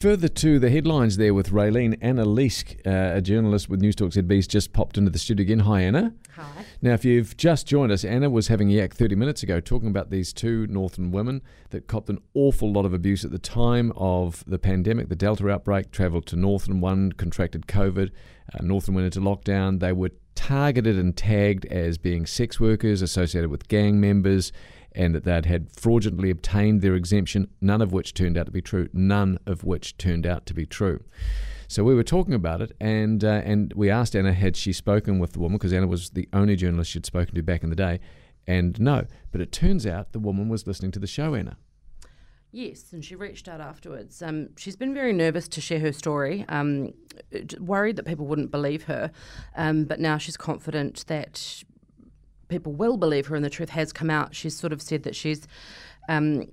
Further to the headlines there with Raylene, Anna Leask, uh, a journalist with Newstalk ZB's, just popped into the studio again. Hi, Anna. Hi. Now, if you've just joined us, Anna was having a yak 30 minutes ago talking about these two Northland women that copped an awful lot of abuse at the time of the pandemic, the Delta outbreak, travelled to Northland, one contracted COVID, uh, Northland went into lockdown. They were targeted and tagged as being sex workers associated with gang members and that they'd had fraudulently obtained their exemption, none of which turned out to be true. None of which turned out to be true. So we were talking about it, and uh, and we asked Anna had she spoken with the woman because Anna was the only journalist she'd spoken to back in the day, and no. But it turns out the woman was listening to the show, Anna. Yes, and she reached out afterwards. Um, she's been very nervous to share her story, um, worried that people wouldn't believe her, um, but now she's confident that people will believe her and the truth has come out. She's sort of said that she's um,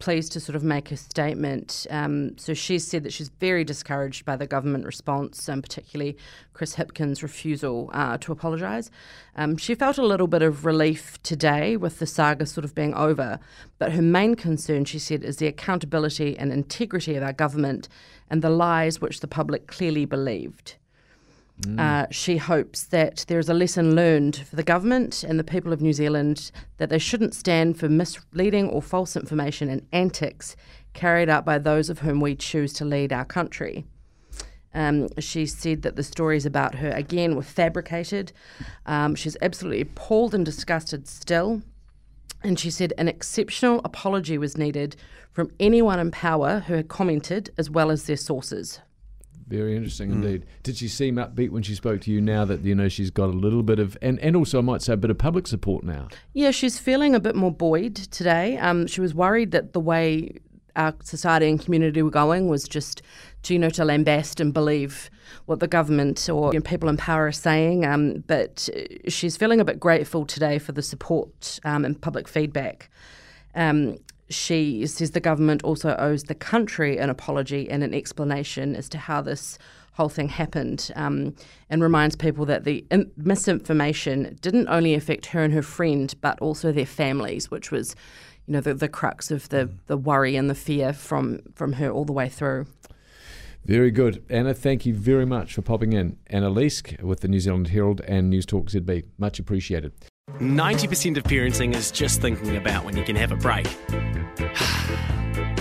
pleased to sort of make a statement. Um, so she's said that she's very discouraged by the government response, um, particularly Chris Hipkins' refusal uh, to apologise. Um, she felt a little bit of relief today with the saga sort of being over, but her main concern, she said, is the accountability and integrity of our government and the lies which the public clearly believed. Mm. Uh, she hopes that there is a lesson learned for the government and the people of New Zealand that they shouldn't stand for misleading or false information and antics carried out by those of whom we choose to lead our country. Um, she said that the stories about her, again, were fabricated. Um, she's absolutely appalled and disgusted still. And she said an exceptional apology was needed from anyone in power who had commented, as well as their sources. Very interesting mm. indeed. Did she seem upbeat when she spoke to you now that you know she's got a little bit of and, and also I might say a bit of public support now? Yeah, she's feeling a bit more buoyed today. Um, she was worried that the way our society and community were going was just to, you know to lambast and believe what the government or you know, people in power are saying. Um, but she's feeling a bit grateful today for the support um, and public feedback. Um, she says the government also owes the country an apology and an explanation as to how this whole thing happened um, and reminds people that the misinformation didn't only affect her and her friend but also their families which was you know the, the crux of the, the worry and the fear from from her all the way through very good. Anna, thank you very much for popping in. Anna Leask with the New Zealand Herald and Newstalk ZB. Much appreciated. 90% of parenting is just thinking about when you can have a break.